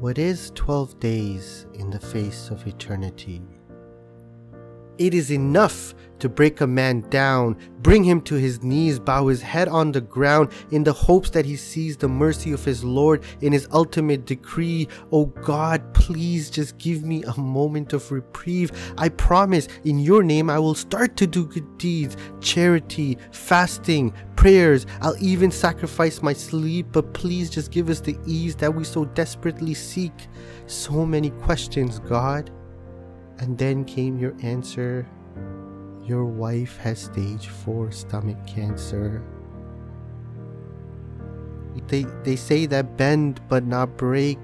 What is 12 days in the face of eternity? It is enough to break a man down, bring him to his knees, bow his head on the ground in the hopes that he sees the mercy of his Lord in his ultimate decree. Oh God, please just give me a moment of reprieve. I promise in your name I will start to do good deeds, charity, fasting, prayers. I'll even sacrifice my sleep, but please just give us the ease that we so desperately seek. So many questions, God. And then came your answer Your wife has stage 4 stomach cancer. They, they say that bend but not break.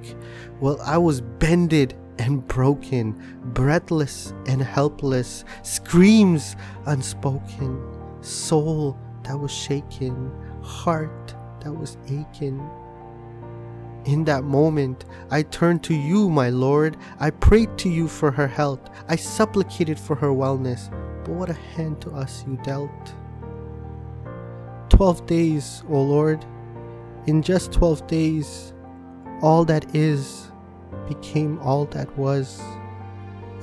Well, I was bended and broken, breathless and helpless, screams unspoken, soul that was shaken, heart that was aching. In that moment, I turned to you, my Lord. I prayed to you for her health. I supplicated for her wellness. But what a hand to us you dealt. Twelve days, O Lord. In just twelve days, all that is became all that was.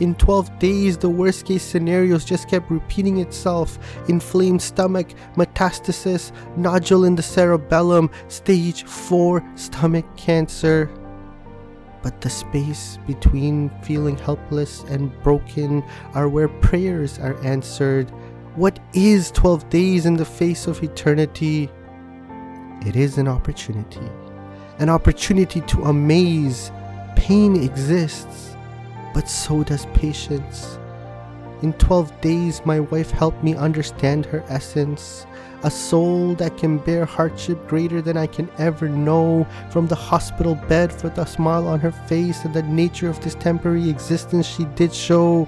In 12 days, the worst case scenarios just kept repeating itself inflamed stomach, metastasis, nodule in the cerebellum, stage 4 stomach cancer. But the space between feeling helpless and broken are where prayers are answered. What is 12 days in the face of eternity? It is an opportunity, an opportunity to amaze. Pain exists but so does patience. In 12 days, my wife helped me understand her essence. A soul that can bear hardship greater than I can ever know. From the hospital bed, for the smile on her face and the nature of this temporary existence she did show.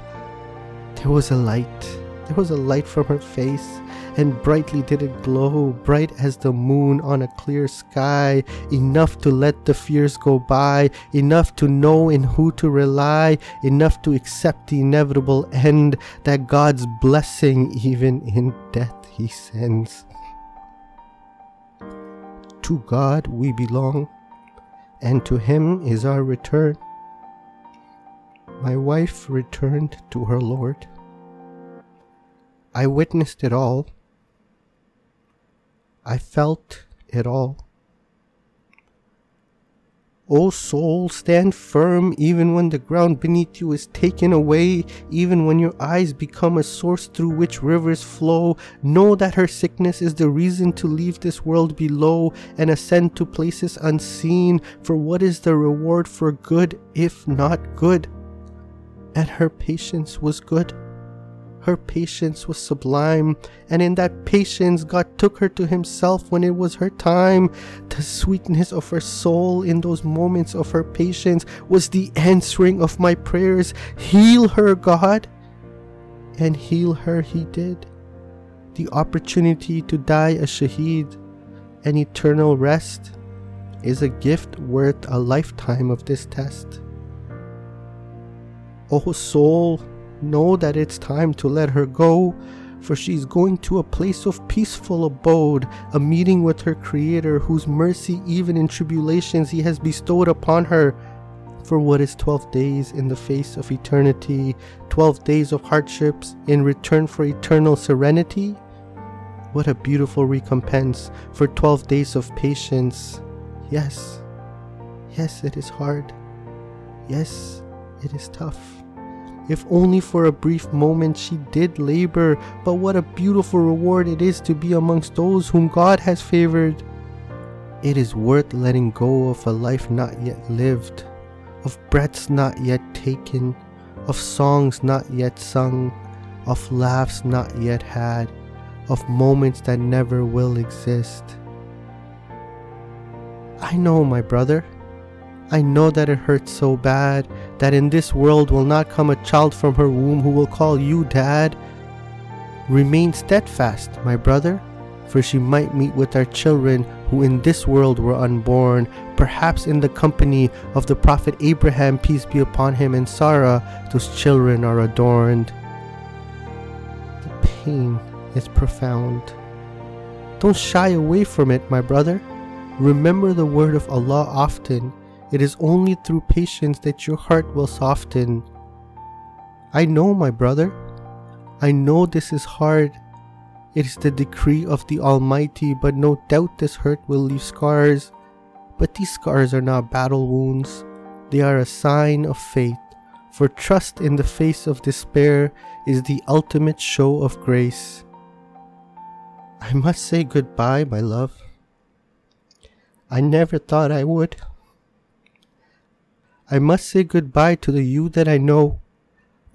There was a light. There was a light from her face and brightly did it glow, bright as the moon on a clear sky, enough to let the fears go by, enough to know in who to rely, enough to accept the inevitable end that God's blessing even in death he sends. To God we belong, and to him is our return. My wife returned to her Lord. I witnessed it all I felt it all. O soul, stand firm even when the ground beneath you is taken away, even when your eyes become a source through which rivers flow. Know that her sickness is the reason to leave this world below and ascend to places unseen. For what is the reward for good if not good? And her patience was good. Her patience was sublime, and in that patience, God took her to Himself when it was her time. The sweetness of her soul in those moments of her patience was the answering of my prayers. Heal her, God. And heal her, He did. The opportunity to die a shaheed, an eternal rest, is a gift worth a lifetime of this test. Oh, soul, know that it's time to let her go, for she's going to a place of peaceful abode, a meeting with her Creator, whose mercy, even in tribulations, He has bestowed upon her. For what is 12 days in the face of eternity, 12 days of hardships in return for eternal serenity? What a beautiful recompense for 12 days of patience. Yes, yes, it is hard. Yes, it is tough. If only for a brief moment she did labor, but what a beautiful reward it is to be amongst those whom God has favored. It is worth letting go of a life not yet lived, of breaths not yet taken, of songs not yet sung, of laughs not yet had, of moments that never will exist. I know, my brother, I know that it hurts so bad that in this world will not come a child from her womb who will call you dad. Remain steadfast, my brother, for she might meet with our children who in this world were unborn, perhaps in the company of the prophet Abraham, peace be upon him, and Sarah, those children are adorned. The pain is profound. Don't shy away from it, my brother. Remember the word of Allah often It is only through patience that your heart will soften. I know, my brother. I know this is hard. It is the decree of the Almighty, but no doubt this hurt will leave scars. But these scars are not battle wounds, they are a sign of faith. For trust in the face of despair is the ultimate show of grace. I must say goodbye, my love. I never thought I would. I must say goodbye to the you that I know,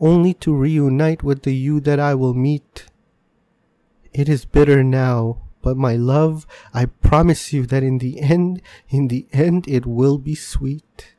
only to reunite with the you that I will meet. It is bitter now, but my love, I promise you that in the end, in the end, it will be sweet.